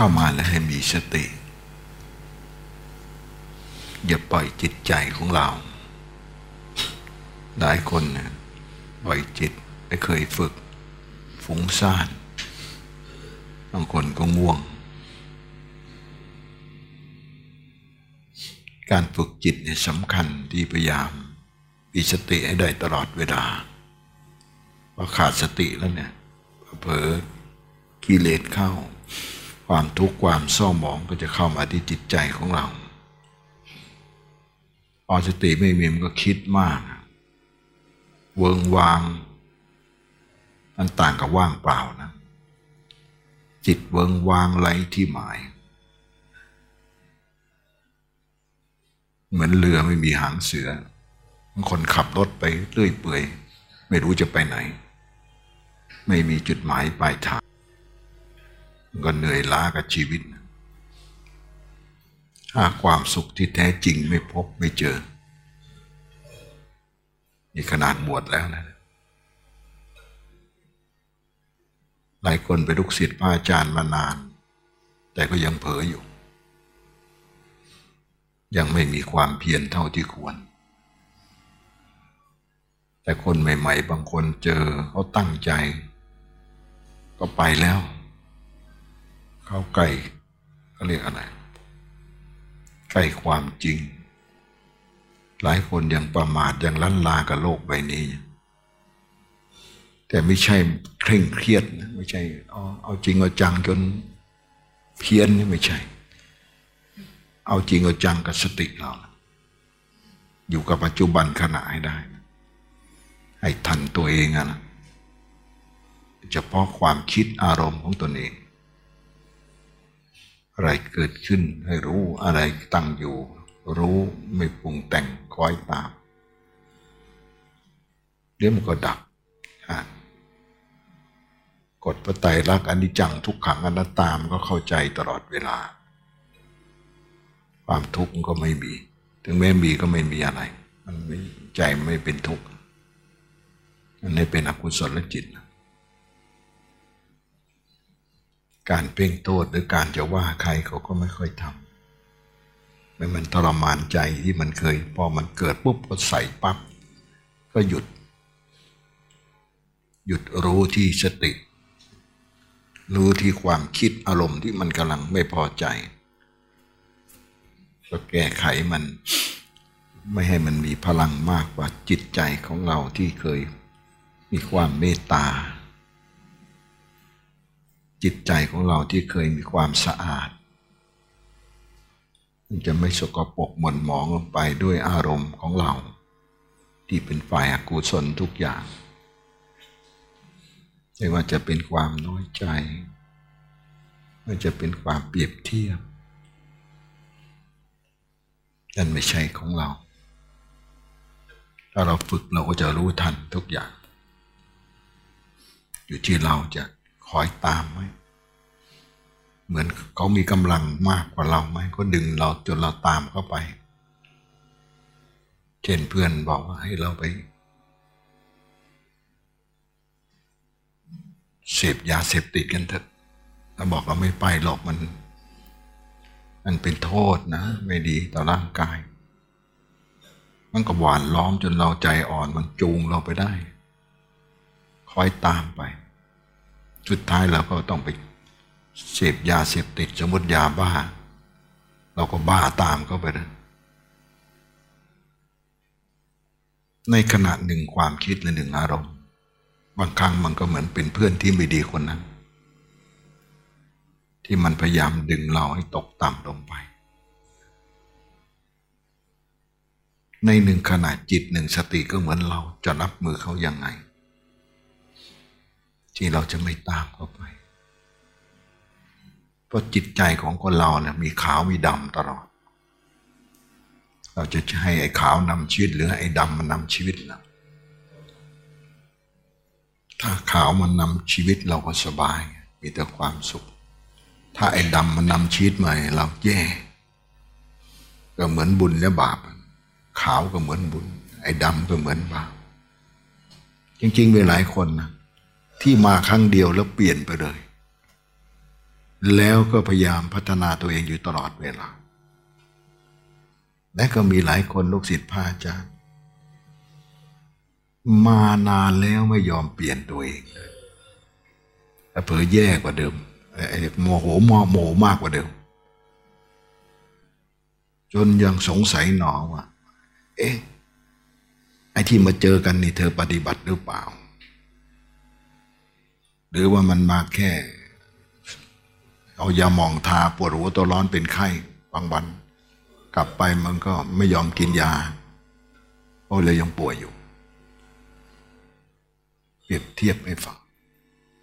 เข้ามาแล้วให้มีสติ อย่าปล่อยจิตใจของเรา หลายคนนี่ยปล่อยจิตไม่เคยฝึกฟุ้งซ่านบางคนก็ง่วง การฝึกจิตเนี่ยสำคัญที่พยายามมีสติให้ได้ตลอดเวลาพอขาดสติแล้วเนี่ยเผลอกิเลสเข้า ความทุกข์ความเศร้าหมองก็จะเข้ามาที่จิตใจของเรา พอสติไม่มีมันก็คิดมาก เวิงวางมันต่างกับว่างเปล่านะ จิตเวิงวางไรที่หมาย เหมือนเรือไม่มีหางเสือบางคนขับรถไปเรื่อยเปื่อย ไม่รู้จะไปไหน ไม่มีจุดหมายปลายทาง ก็เหนื่อยล้ากับชีวิต หาความสุขที่แท้จริงไม่พบไม่เจอ นี่ขนาดบวชแล้วนะ หลายคนไปลูกศิษย์พระอาจารย์มานาน แต่ก็ยังเผลออยู่ ยังไม่มีความเพียรเท่าที่ควรแต่คนใหม่ ๆ บางคนเจอเขาตั้งใจ ก็ไปแล้ว ข้าใกล้เขาเรียกอะไรใกล้ความจริง หลายคนยังประมาทยังลันลากับโลกใบนี้ แต่ไม่ใช่เคร่งเครียดนะไม่ใช่เอาเอาจริงเอาจังจนเพี้ยนนี่ไม่ใช่ เอาจริงเอาจังกับสติเราอยู่กับปัจจุบันขณะให้ได้ให้ทันตัวเองนะเฉพาะความคิดอารมณ์ของตนเอง อะไรเกิดขึ้นให้รู้อะไรตั้งอยู่ รู้ไม่ปรุงแต่งคอยตาม เดี๋ยวมันก็ดับกฎพระไตรลักษณ์อนิจจังทุกขังอนัตตามก็เข้าใจตลอดเวลา ความทุกข์ก็ไม่มี ถึงแม้มีก็ไม่มีอะไร มันไม่ใจไม่เป็นทุกข์มันไม่เป็นอกุศลจิตนะ การเพ่งโทษหรือการจะว่าใครเขาก็ไม่ค่อยทำไม่มันทรมานใจที่มันเคย พอมันเกิดปุ๊บก็ใส่ปั๊บก็หยุด หยุดรู้ที่สติ รู้ที่ความคิดอารมณ์ที่มันกำลังไม่พอใจ ก็แก้ไขมันไม่ให้มันมีพลังมากกว่าจิตใจของเราที่เคยมีความเมตตา จิตใจของเราที่เคยมีความสะอาดมันจะไม่สกปรกหม่นหมองลงไปด้วยอารมณ์ของเรา ที่เป็นฝ่ายอกุศลทุกอย่าง ไม่ว่าจะเป็นความน้อยใจ ไม่ว่าจะเป็นความเปรียบเทียบนั่นไม่ใช่ของเรา ถ้าเราฝึกเราก็จะรู้ทันทุกอย่าง อยู่ที่เราจะ คอยตามไหมเหมือนเขามีกำลังมากกว่าเราไหมก็ดึงเราจนเราตามเข้าไป เช่นเพื่อนบอกว่าให้เราไป เสพยาเสพติดกันเถอะเราบอกเราไม่ไปหรอกมัน มันเป็นโทษนะ ไม่ดีต่อร่างกาย มันก็หวานล้อมจนเราใจอ่อนมันจูงเราไปได้ คอยตามไป สุดท้ายเราก็ต้องไปเสพยาเสพติดสมมติยาบ้า เราก็บ้าตามเขาไปนะในขณะหนึ่งความคิดและหนึ่งอารมณ์ บางครั้งมันก็เหมือนเป็นเพื่อนที่ไม่ดีคนนั้น ที่มันพยายามดึงเราให้ตกต่ำลงไป ในหนึ่งขณะจิตหนึ่งสติก็เหมือนเราจะรับมือเขายังไง ที่เราจะไม่ตามเข้าไป เพราะจิตใจของคนเราเนี่ยมีขาวมีดำตลอด เราจะให้ไอ้ขาวนำชีวิตหรือไอ้ดำมันนำชีวิตนะถ้าขาวมันนำชีวิตเราก็สบาย มีแต่ความสุข ถ้าไอ้ดำมันนำชีวิตมาเราแย่ ก็เหมือนบุญและบาป ขาวก็เหมือนบุญ ไอ้ดำก็เหมือนบาป จริงๆมีหลายคนนะ ที่มาครั้งเดียวแล้วเปลี่ยนไปเลย แล้วก็พยายามพัฒนาตัวเองอยู่ตลอดเวลา และก็มีหลายคนลูกศิษย์พระอาจารย์มานานแล้วไม่ยอมเปลี่ยนตัวเองเลยเผลอแย่กว่าเดิมไอ้โมโหมอโมโหมากกว่าเดิม จนยังสงสัยหนอว่า เอ๊ะ ไอ้ที่มาเจอกันนี่เธอปฏิบัติหรือเปล่า หรือว่ามันมาแค่ เอายาหมองทาปวดหัวตัวร้อนเป็นไข้บางวัน กลับไปมันก็ไม่ยอมกินยาเพราะเลยยังป่วยอยู่ เปรียบเทียบให้ฟัง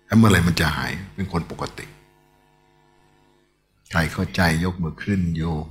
แล้วเมื่อไหร่มันจะหายเป็นคนปกติ ใครเข้าใจยกมือขึ้นโยม